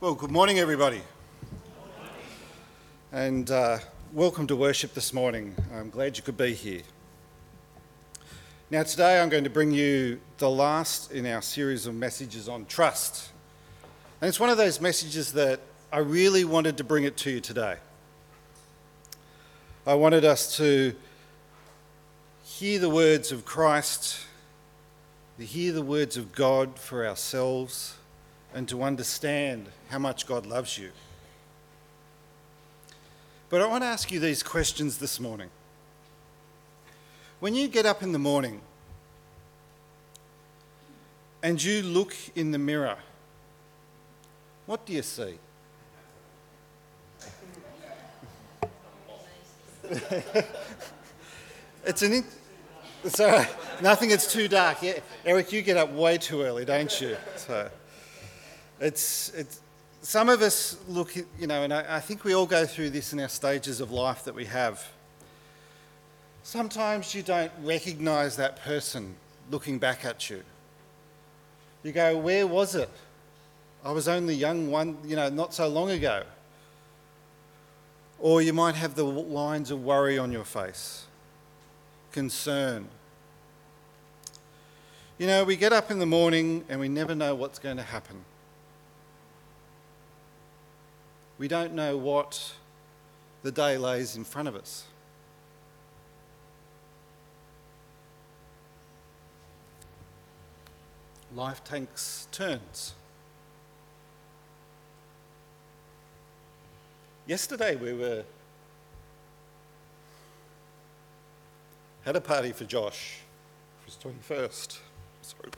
Well, good morning, everybody. And uh, welcome to worship this morning. I'm glad you could be here. Now, today I'm going to bring you the last in our series of messages on trust. And it's one of those messages that I really wanted to bring it to you today. I wanted us to hear the words of Christ, to hear the words of God for ourselves and to understand how much God loves you. But I want to ask you these questions this morning. When you get up in the morning and you look in the mirror, what do you see? it's an. In- Sorry, nothing. It's too dark. Yeah, Eric, you get up way too early, don't you? So. It's, it's, some of us look, you know, and I, I think we all go through this in our stages of life that we have. Sometimes you don't recognise that person looking back at you. You go, where was it? I was only young one, you know, not so long ago. Or you might have the lines of worry on your face, concern. You know, we get up in the morning and we never know what's going to happen. We don't know what the day lays in front of us. Life takes turns. Yesterday we were had a party for Josh for his 21st. Sorry.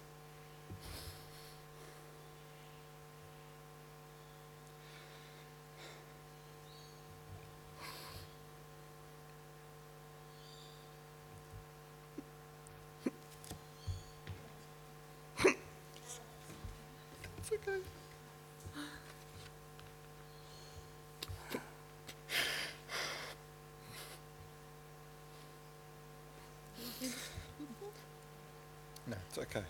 No, it's okay.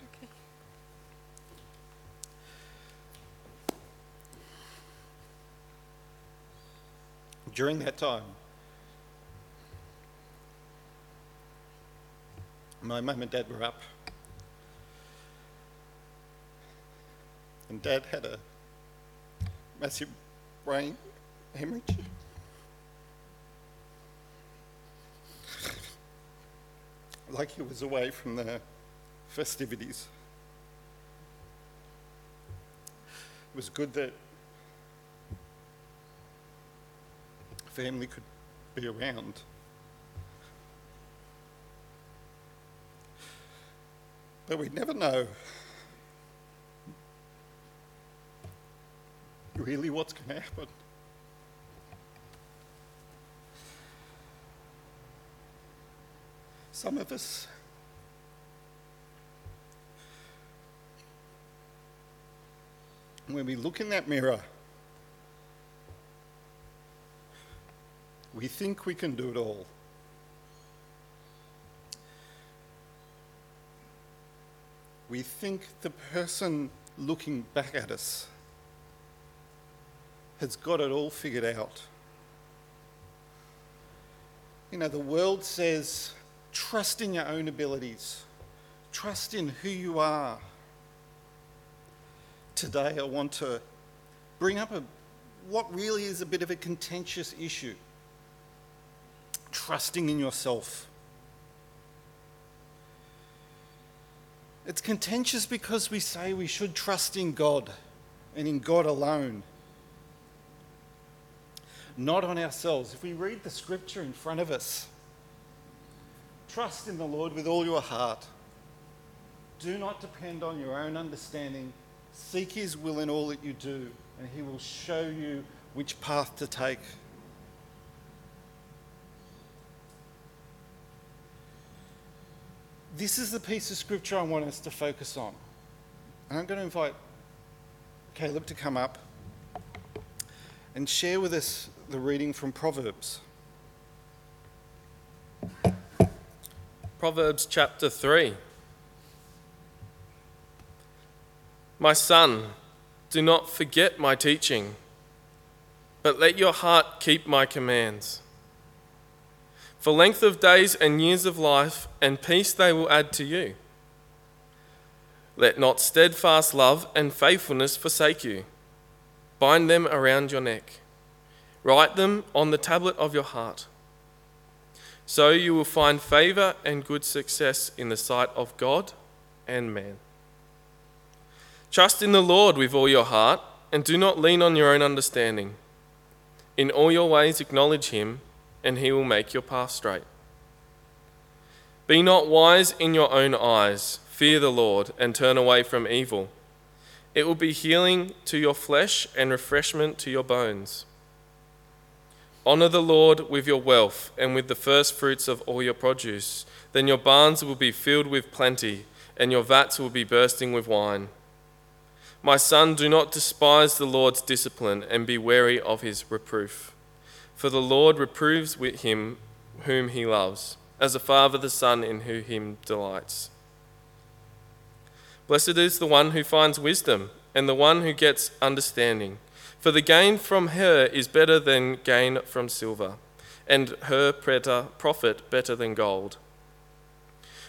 During that time, my mum and dad were up, dad had a massive brain hemorrhage. like he was away from the festivities. It was good that family could be around. But we'd never know really what's going to happen. Some of us when we look in that mirror, we think we can do it all. We think the person looking back at us has got it all figured out. You know, the world says trust in your own abilities, trust in who you are today I want to bring up a, what really is a bit of a contentious issue trusting in yourself. It's contentious because we say we should trust in God and in God alone, not on ourselves. If we read the scripture in front of us, trust in the Lord with all your heart. Do not depend on your own understanding Seek His will in all that you do, and He will show you which path to take. This is the piece of scripture I want us to focus on. And I'm going to invite Caleb to come up and share with us the reading from Proverbs. Proverbs chapter 3. My son, Do not forget my teaching, but let your heart keep my commands. For length of days and years of life and peace they will add to you. Let not steadfast love and faithfulness forsake you. Bind them around your neck. Write them on the tablet of your heart. So you will find favor and good success in the sight of God and man. Trust in the Lord with all your heart and do not lean on your own understanding. In all your ways, acknowledge him, and he will make your path straight. Be not wise in your own eyes. Fear the Lord and turn away from evil. It will be healing to your flesh and refreshment to your bones. Honor the Lord with your wealth and with the first fruits of all your produce. Then your barns will be filled with plenty, and your vats will be bursting with wine. My son, do not despise the Lord's discipline and be wary of his reproof. For the Lord reproves with him whom he loves, as a father the son in whom he delights. Blessed is the one who finds wisdom and the one who gets understanding. For the gain from her is better than gain from silver, and her profit better than gold.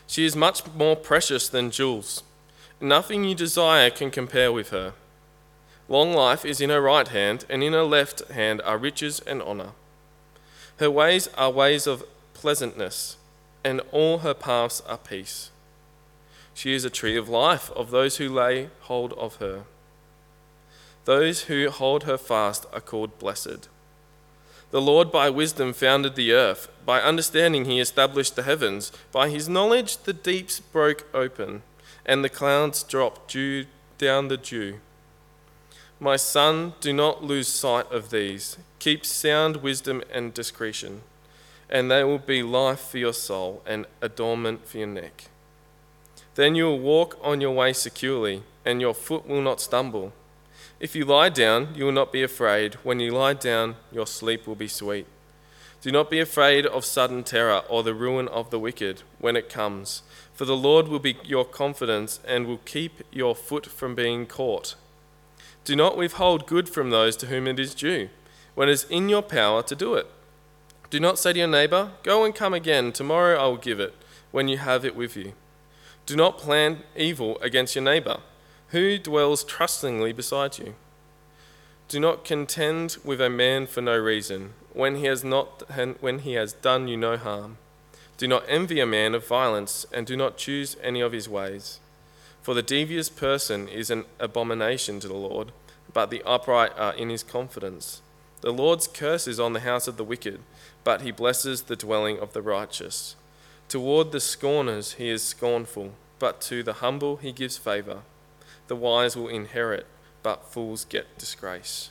She is much more precious than jewels. Nothing you desire can compare with her. Long life is in her right hand, and in her left hand are riches and honor. Her ways are ways of pleasantness, and all her paths are peace. She is a tree of life of those who lay hold of her. Those who hold her fast are called blessed. The Lord by wisdom founded the earth, by understanding he established the heavens, by his knowledge the deeps broke open and the clouds drop dew down the dew. My son, do not lose sight of these. Keep sound wisdom and discretion, and they will be life for your soul and adornment for your neck. Then you will walk on your way securely, and your foot will not stumble. If you lie down, you will not be afraid. When you lie down, your sleep will be sweet. Do not be afraid of sudden terror or the ruin of the wicked when it comes for the Lord will be your confidence and will keep your foot from being caught. Do not withhold good from those to whom it is due, when it is in your power to do it. Do not say to your neighbor, Go and come again, tomorrow I will give it, when you have it with you. Do not plan evil against your neighbor, who dwells trustingly beside you. Do not contend with a man for no reason, when he has, not, when he has done you no harm. Do not envy a man of violence, and do not choose any of his ways. For the devious person is an abomination to the Lord, but the upright are in his confidence. The Lord's curse is on the house of the wicked, but he blesses the dwelling of the righteous. Toward the scorners he is scornful, but to the humble he gives favor. The wise will inherit, but fools get disgrace.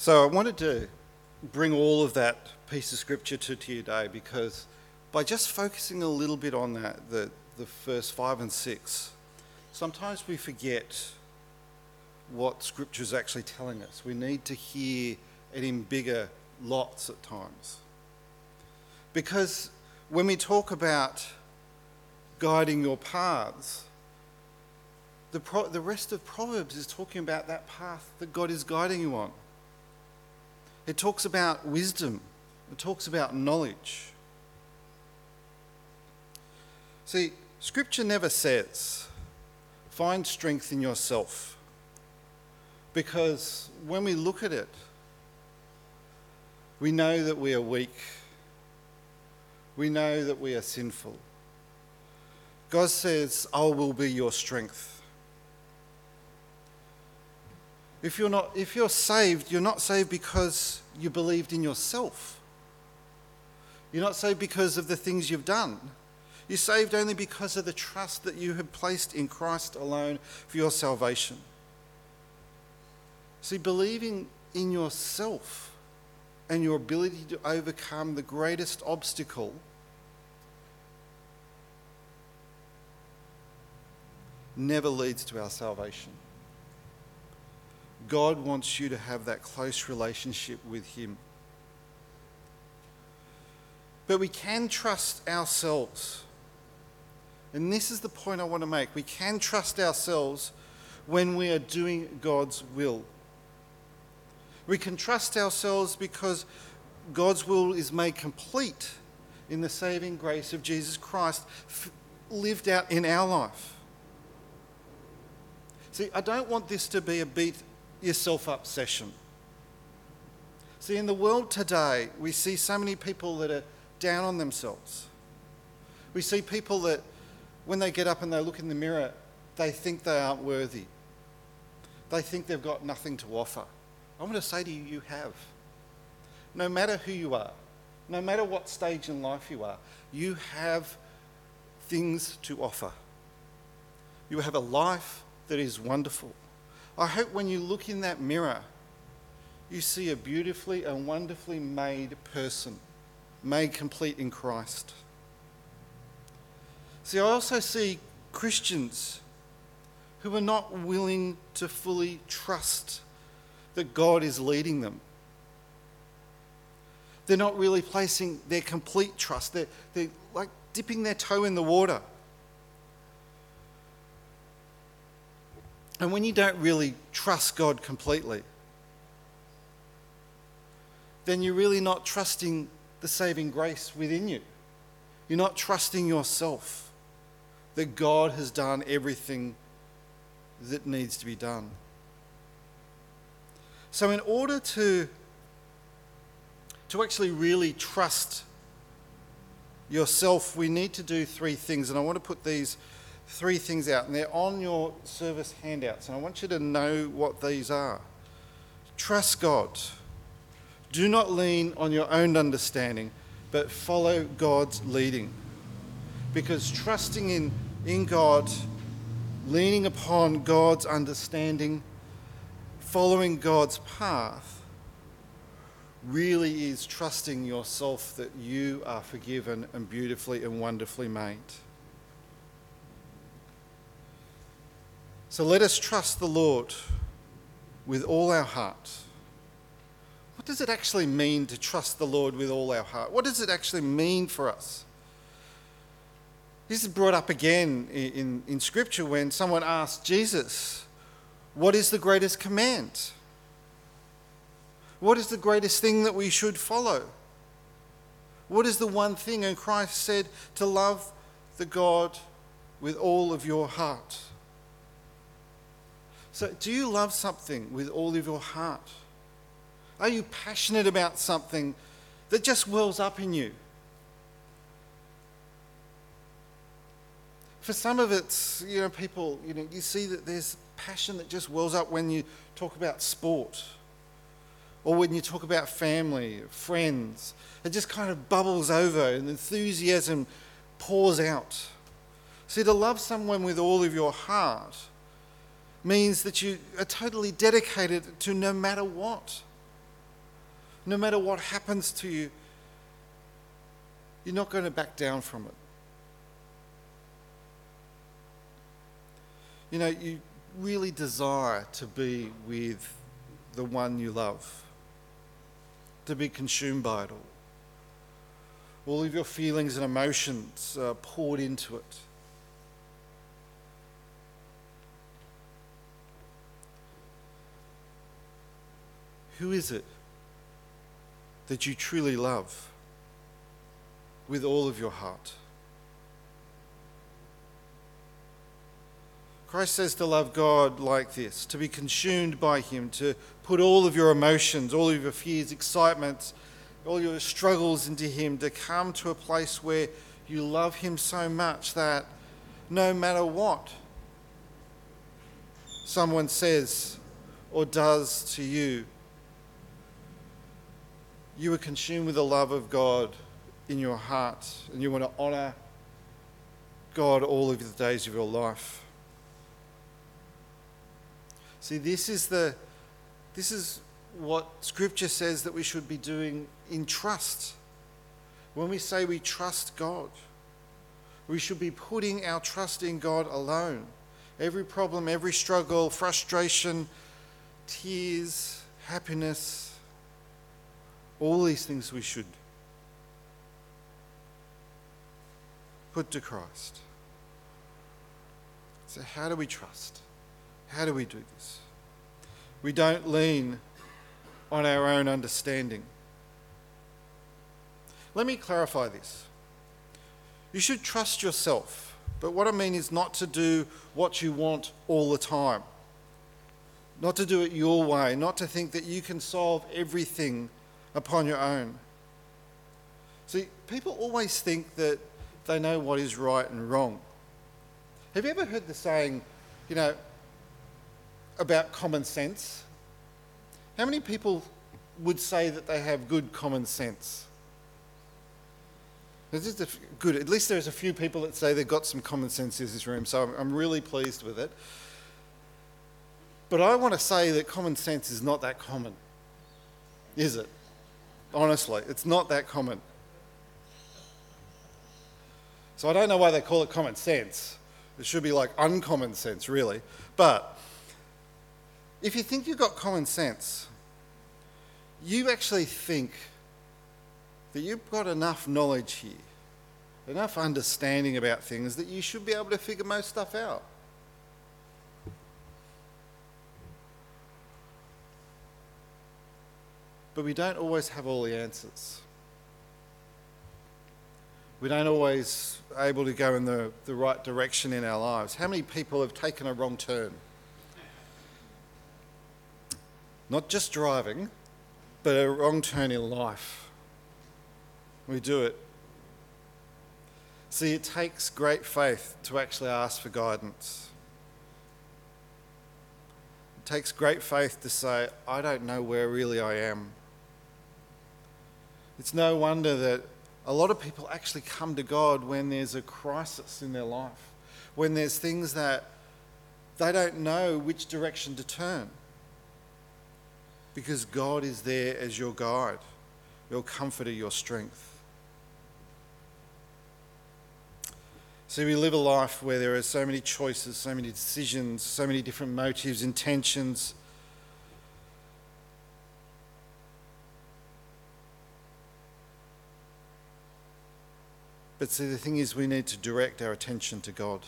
So I wanted to bring all of that piece of scripture to, to you today because by just focusing a little bit on that, the, the first five and six, sometimes we forget what scripture is actually telling us. We need to hear it in bigger lots at times. Because when we talk about guiding your paths, the, pro- the rest of Proverbs is talking about that path that God is guiding you on. It talks about wisdom, it talks about knowledge. See, Scripture never says, find strength in yourself. Because when we look at it, we know that we are weak. We know that we are sinful. God says, I will be your strength. If you're, not, if you're saved, you're not saved because you believed in yourself. You're not saved because of the things you've done. You're saved only because of the trust that you have placed in Christ alone for your salvation. See, believing in yourself and your ability to overcome the greatest obstacle never leads to our salvation. God wants you to have that close relationship with Him. But we can trust ourselves. And this is the point I want to make. We can trust ourselves when we are doing God's will. We can trust ourselves because God's will is made complete in the saving grace of Jesus Christ lived out in our life. See, I don't want this to be a beat yourself up session. See, in the world today, we see so many people that are down on themselves. We see people that, when they get up and they look in the mirror, they think they aren't worthy. They think they've got nothing to offer. I want to say to you, you have. No matter who you are, no matter what stage in life you are, you have things to offer. You have a life that is wonderful. I hope when you look in that mirror, you see a beautifully and wonderfully made person, made complete in Christ. See, I also see Christians who are not willing to fully trust that God is leading them. They're not really placing their complete trust. They're, they're like dipping their toe in the water. And when you don't really trust God completely, then you're really not trusting the saving grace within you. You're not trusting yourself that God has done everything that needs to be done. So, in order to, to actually really trust yourself, we need to do three things. And I want to put these three things out, and they're on your service handouts. And I want you to know what these are. Trust God. Do not lean on your own understanding, but follow God's leading. Because trusting in, in God, leaning upon God's understanding, following God's path, really is trusting yourself that you are forgiven and beautifully and wonderfully made. So let us trust the Lord with all our heart. What does it actually mean to trust the Lord with all our heart? What does it actually mean for us? This is brought up again in, in, in Scripture when someone asked Jesus, What is the greatest command? What is the greatest thing that we should follow? What is the one thing? And Christ said, To love the God with all of your heart. So, do you love something with all of your heart? Are you passionate about something that just wells up in you? For some of it's, you know, people, you know, you see that there's passion that just wells up when you talk about sport or when you talk about family, friends. It just kind of bubbles over and enthusiasm pours out. See, to love someone with all of your heart means that you are totally dedicated to no matter what. No matter what happens to you, you're not going to back down from it. You know, you really desire to be with the one you love, to be consumed by it all. All of your feelings and emotions poured into it. Who is it that you truly love with all of your heart? Christ says to love God like this, to be consumed by Him, to put all of your emotions, all of your fears, excitements, all your struggles into Him, to come to a place where you love Him so much that no matter what someone says or does to you, you are consumed with the love of God in your heart and you want to honour God all of the days of your life. See, this is the this is what scripture says that we should be doing in trust. When we say we trust God, we should be putting our trust in God alone. Every problem, every struggle, frustration, tears, happiness, all these things we should put to Christ. So, how do we trust? How do we do this? We don't lean on our own understanding. Let me clarify this. You should trust yourself, but what I mean is not to do what you want all the time, not to do it your way, not to think that you can solve everything upon your own. See, people always think that they know what is right and wrong. Have you ever heard the saying, you know, about common sense? How many people would say that they have good common sense? A f- good. At least there's a few people that say they've got some common sense in this room, so I'm, I'm really pleased with it. But I want to say that common sense is not that common, is it? Honestly, it's not that common. So I don't know why they call it common sense. It should be like uncommon sense, really. But if you think you've got common sense, you actually think that you've got enough knowledge here, enough understanding about things that you should be able to figure most stuff out. But we don't always have all the answers. We don't always able to go in the, the right direction in our lives. How many people have taken a wrong turn? Not just driving, but a wrong turn in life. We do it. See, it takes great faith to actually ask for guidance. It takes great faith to say, I don't know where really I am. It's no wonder that a lot of people actually come to God when there's a crisis in their life, when there's things that they don't know which direction to turn. Because God is there as your guide, your comforter, your strength. See, we live a life where there are so many choices, so many decisions, so many different motives, intentions. But see, the thing is, we need to direct our attention to God.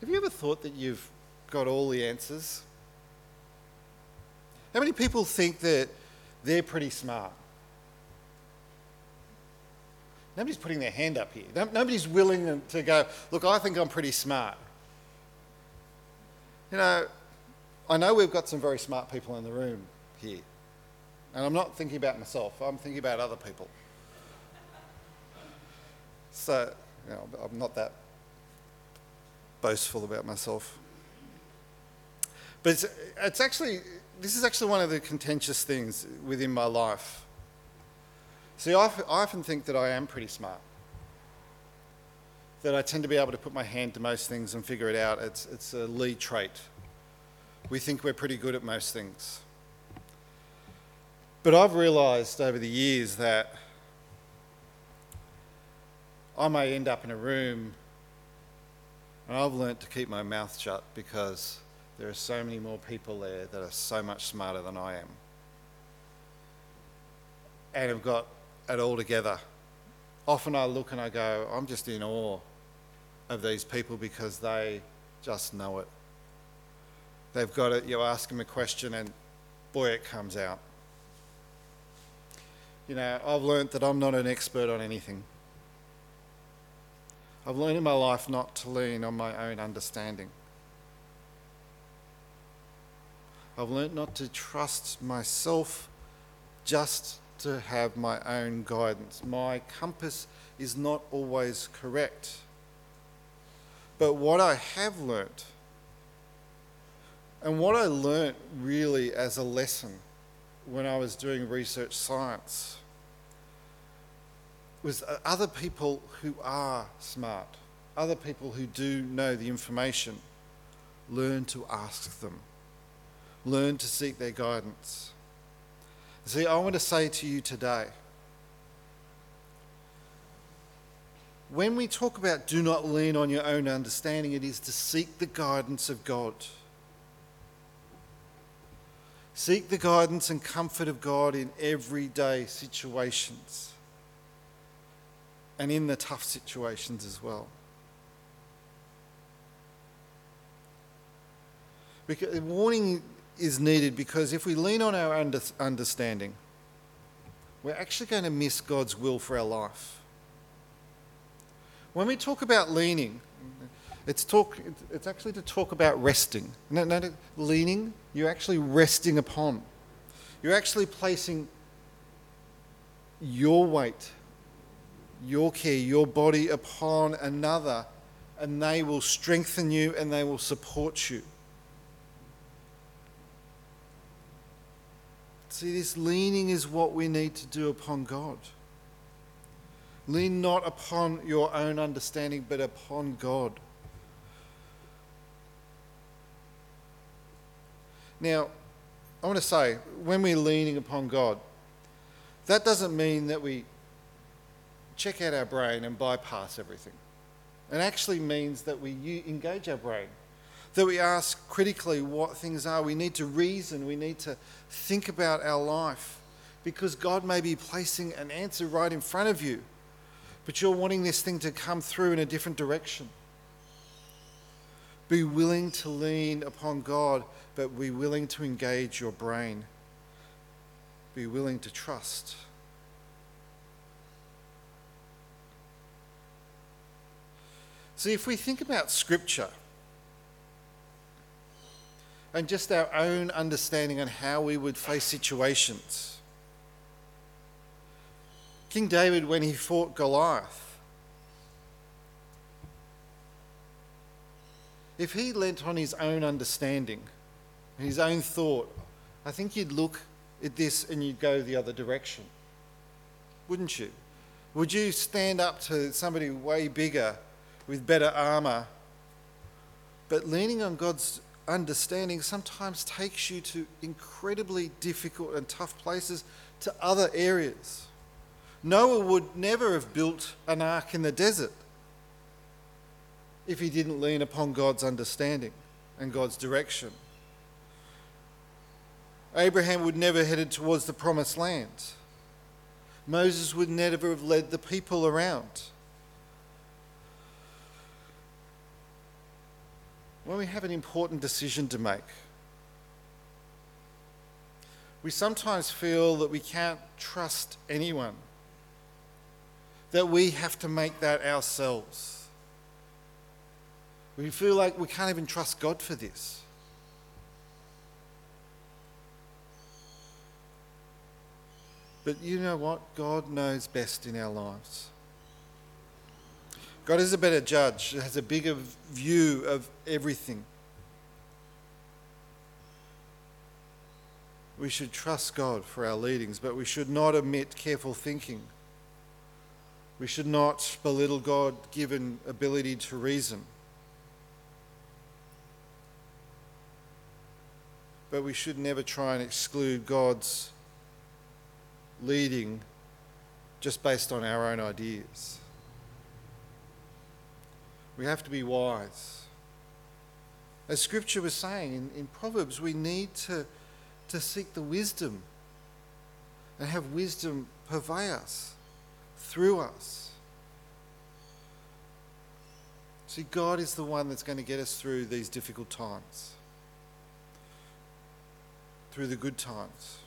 Have you ever thought that you've got all the answers? How many people think that they're pretty smart? Nobody's putting their hand up here. Nobody's willing to go, look, I think I'm pretty smart. You know, I know we've got some very smart people in the room here. And I'm not thinking about myself, I'm thinking about other people. So, you know, I'm not that boastful about myself. But it's, it's actually, this is actually one of the contentious things within my life. See, I, I often think that I am pretty smart. That I tend to be able to put my hand to most things and figure it out. It's, it's a lead trait. We think we're pretty good at most things. But I've realised over the years that I may end up in a room and I've learnt to keep my mouth shut because there are so many more people there that are so much smarter than I am. And have got it all together. Often I look and I go, I'm just in awe of these people because they just know it. They've got it, you ask them a question and boy, it comes out. You know, I've learnt that I'm not an expert on anything. I've learned in my life not to lean on my own understanding. I've learned not to trust myself just to have my own guidance. My compass is not always correct. But what I have learnt, and what I learnt really as a lesson when I was doing research science, was uh, other people who are smart, other people who do know the information, learn to ask them, learn to seek their guidance. See, I want to say to you today when we talk about do not lean on your own understanding, it is to seek the guidance of God. Seek the guidance and comfort of God in everyday situations and in the tough situations as well. Because warning is needed because if we lean on our under, understanding, we're actually going to miss God's will for our life. When we talk about leaning, it's, talk, it's actually to talk about resting. No, no, no, leaning, you're actually resting upon. You're actually placing your weight, your care, your body upon another, and they will strengthen you and they will support you. See, this leaning is what we need to do upon God. Lean not upon your own understanding, but upon God. Now, I want to say, when we're leaning upon God, that doesn't mean that we check out our brain and bypass everything. It actually means that we engage our brain, that we ask critically what things are. We need to reason, we need to think about our life, because God may be placing an answer right in front of you but you're wanting this thing to come through in a different direction. Be willing to lean upon God, but be willing to engage your brain. Be willing to trust. See, if we think about Scripture and just our own understanding on how we would face situations, King David, when he fought Goliath, if he leant on his own understanding, his own thought, I think you'd look at this and you'd go the other direction. Wouldn't you? Would you stand up to somebody way bigger with better armour? But leaning on God's understanding sometimes takes you to incredibly difficult and tough places to other areas. Noah would never have built an ark in the desert if he didn't lean upon God's understanding and God's direction. Abraham would never have headed towards the promised land. Moses would never have led the people around. When we have an important decision to make, we sometimes feel that we can't trust anyone that we have to make that ourselves. We feel like we can't even trust God for this. But you know what? God knows best in our lives. God is a better judge, has a bigger view of everything. We should trust God for our leadings, but we should not omit careful thinking. We should not belittle God given ability to reason. But we should never try and exclude God's leading just based on our own ideas. We have to be wise. As Scripture was saying in, in Proverbs, we need to, to seek the wisdom and have wisdom purvey us through us. See, God is the one that's going to get us through these difficult times, through the good times.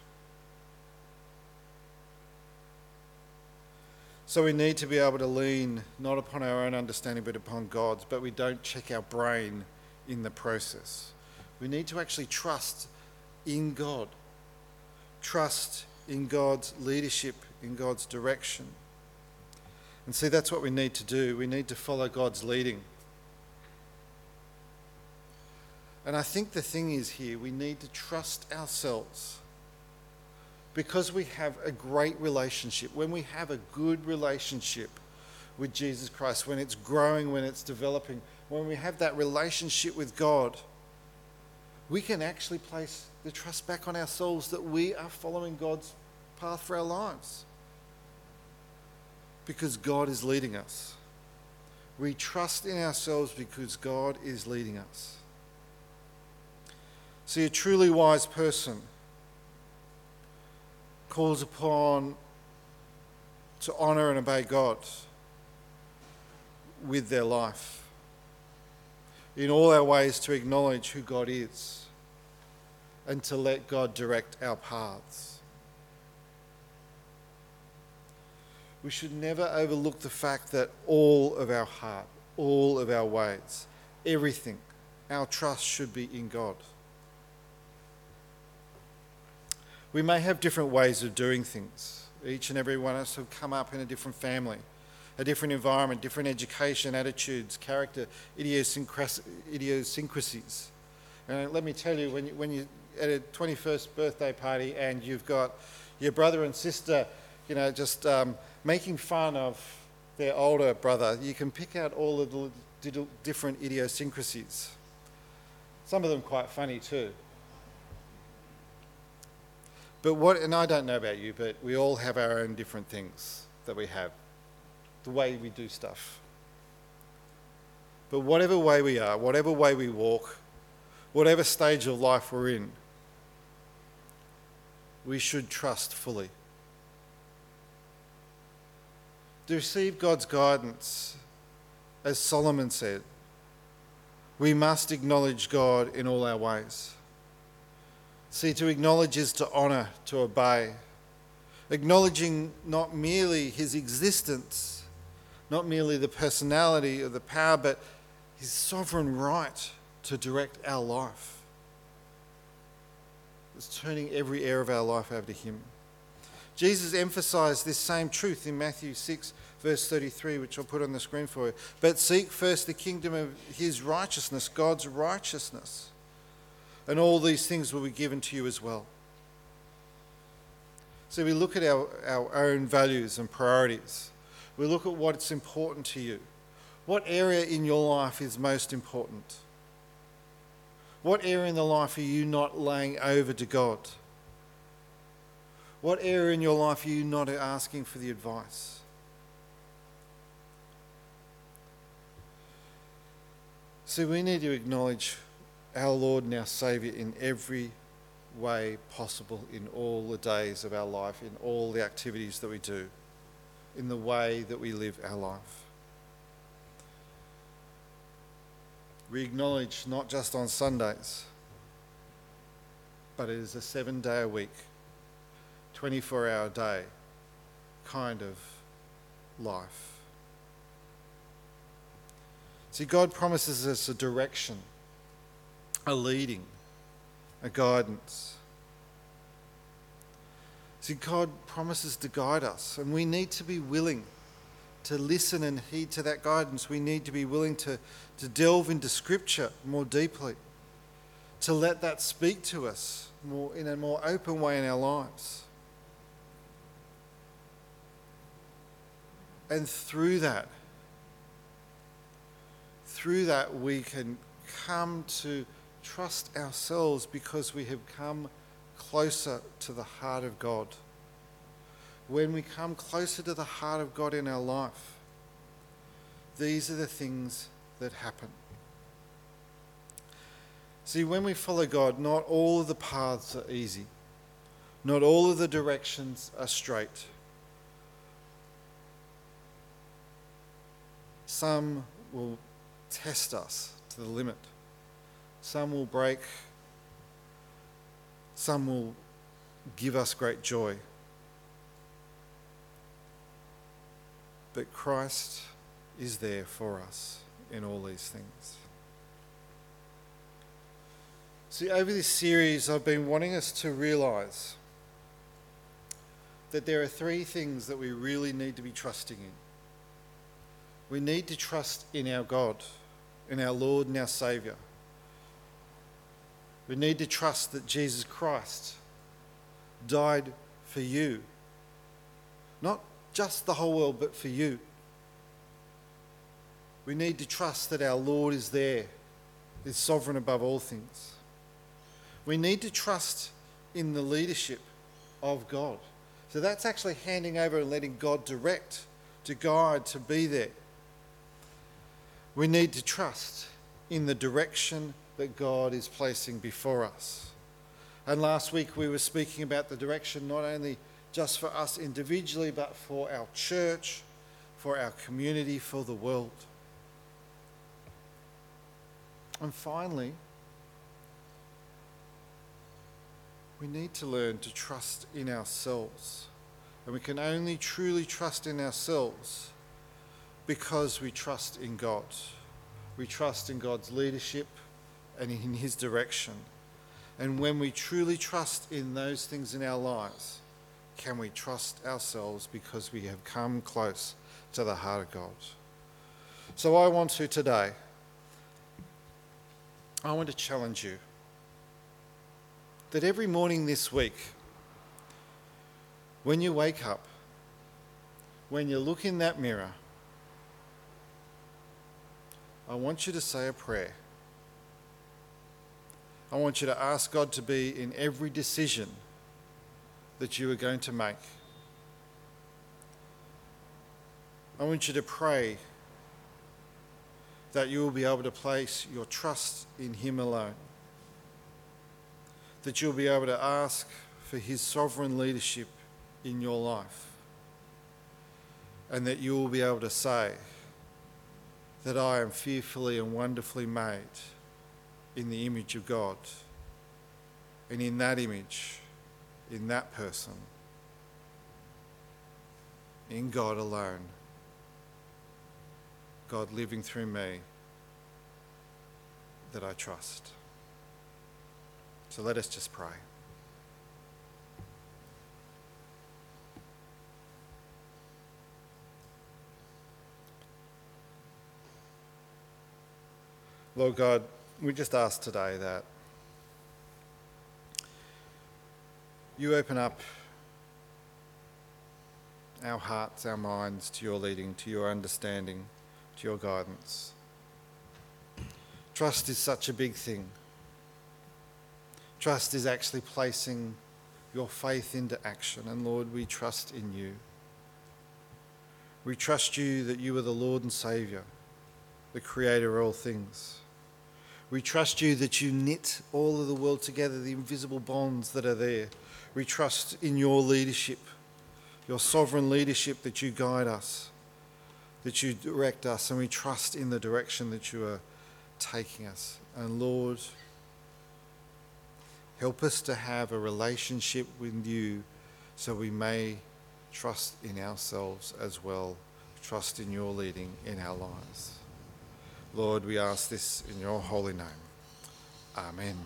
So we need to be able to lean not upon our own understanding but upon God's, but we don't check our brain in the process. We need to actually trust in God, trust in God's leadership, in God's direction. And see, that's what we need to do. We need to follow God's leading. And I think the thing is here, we need to trust ourselves. Because we have a great relationship, when we have a good relationship with Jesus Christ, when it's growing, when it's developing, when we have that relationship with God, we can actually place the trust back on ourselves that we are following God's path for our lives because God is leading us. We trust in ourselves because God is leading us. See, a truly wise person calls upon to honour and obey God with their life. In all our ways, to acknowledge who God is and to let God direct our paths. We should never overlook the fact that all of our heart, all of our ways, everything, our trust should be in God. We may have different ways of doing things. Each and every one of us have come up in a different family, a different environment, different education, attitudes, character, idiosyncrasies. And let me tell you, when, you, when you're at a 21st birthday party and you've got your brother and sister, you know, just um, making fun of their older brother, you can pick out all of the different idiosyncrasies. Some of them quite funny too. But what, and I don't know about you, but we all have our own different things that we have, the way we do stuff. But whatever way we are, whatever way we walk, whatever stage of life we're in, we should trust fully. To receive God's guidance, as Solomon said, we must acknowledge God in all our ways. See, to acknowledge is to honour, to obey. Acknowledging not merely his existence, not merely the personality or the power, but his sovereign right to direct our life. It's turning every area of our life over to him. Jesus emphasized this same truth in Matthew 6, verse 33, which I'll put on the screen for you. But seek first the kingdom of his righteousness, God's righteousness and all these things will be given to you as well. So we look at our, our own values and priorities. We look at what's important to you. What area in your life is most important? What area in the life are you not laying over to God? What area in your life are you not asking for the advice? So we need to acknowledge our Lord and our Saviour in every way possible in all the days of our life, in all the activities that we do, in the way that we live our life. We acknowledge not just on Sundays, but it is a seven day a week, 24 hour day kind of life. See, God promises us a direction a leading, a guidance. See, God promises to guide us, and we need to be willing to listen and heed to that guidance. We need to be willing to, to delve into Scripture more deeply, to let that speak to us more in a more open way in our lives. And through that, through that, we can come to trust ourselves because we have come closer to the heart of God. When we come closer to the heart of God in our life, these are the things that happen. See, when we follow God, not all of the paths are easy, not all of the directions are straight. Some will test us to the limit. Some will break, some will give us great joy. But Christ is there for us in all these things. See, over this series, I've been wanting us to realize that there are three things that we really need to be trusting in. We need to trust in our God, in our Lord and our Saviour. We need to trust that Jesus Christ died for you. Not just the whole world, but for you. We need to trust that our Lord is there, is sovereign above all things. We need to trust in the leadership of God. So that's actually handing over and letting God direct, to guide, to be there. We need to trust in the direction that God is placing before us. And last week we were speaking about the direction not only just for us individually, but for our church, for our community, for the world. And finally, we need to learn to trust in ourselves. And we can only truly trust in ourselves because we trust in God. We trust in God's leadership and in His direction. And when we truly trust in those things in our lives, can we trust ourselves because we have come close to the heart of God? So I want to today, I want to challenge you that every morning this week, when you wake up, when you look in that mirror, I want you to say a prayer. I want you to ask God to be in every decision that you are going to make. I want you to pray that you will be able to place your trust in Him alone. That you'll be able to ask for His sovereign leadership in your life. And that you will be able to say that I am fearfully and wonderfully made in the image of God. And in that image, in that person, in God alone, God living through me, that I trust. So let us just pray. Lord God, we just ask today that you open up our hearts, our minds to your leading, to your understanding, to your guidance. Trust is such a big thing. Trust is actually placing your faith into action. And Lord, we trust in you. We trust you that you are the Lord and Saviour, the Creator of all things. We trust you that you knit all of the world together, the invisible bonds that are there. We trust in your leadership, your sovereign leadership, that you guide us, that you direct us, and we trust in the direction that you are taking us. And Lord, help us to have a relationship with you so we may trust in ourselves as well, trust in your leading in our lives. Lord, we ask this in your holy name. Amen.